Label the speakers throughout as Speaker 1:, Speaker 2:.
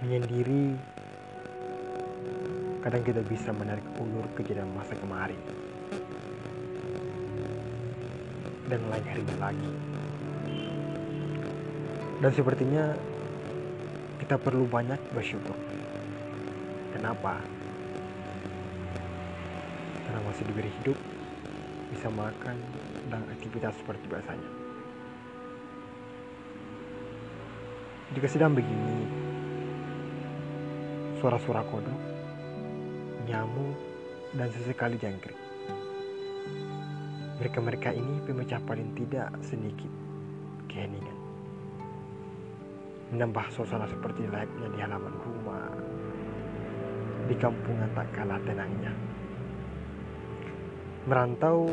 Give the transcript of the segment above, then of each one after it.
Speaker 1: Menyendiri, kadang kita bisa menarik ulur kejadian masa kemarin. Dan lain harinya lagi. Dan sepertinya kita perlu banyak bersyukur. Kenapa? Karena masih diberi hidup, bisa makan, dan aktivitas seperti biasanya. Jika sedang begini, suara-suara kodok, nyamuk, dan sesekali jangkrik. Mereka-mereka ini pemecah paling tidak sedikit keheningan. Menambah suasana seperti layaknya di halaman rumah, di kampungan tak kalah tenangnya. Merantau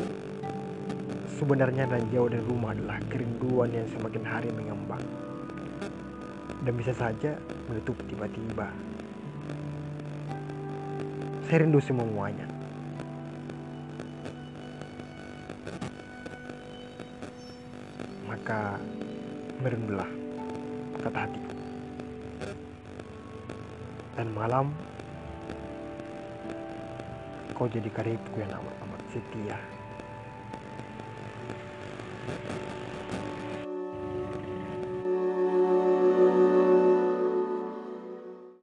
Speaker 1: sebenarnya dan jauh dari rumah adalah kerinduan yang semakin hari mengembang dan bisa saja menutup tiba-tiba. Saya rindu semuanya. Maka merindulah kata hatiku. Dan malam kau jadi karibku yang amat-amat setia.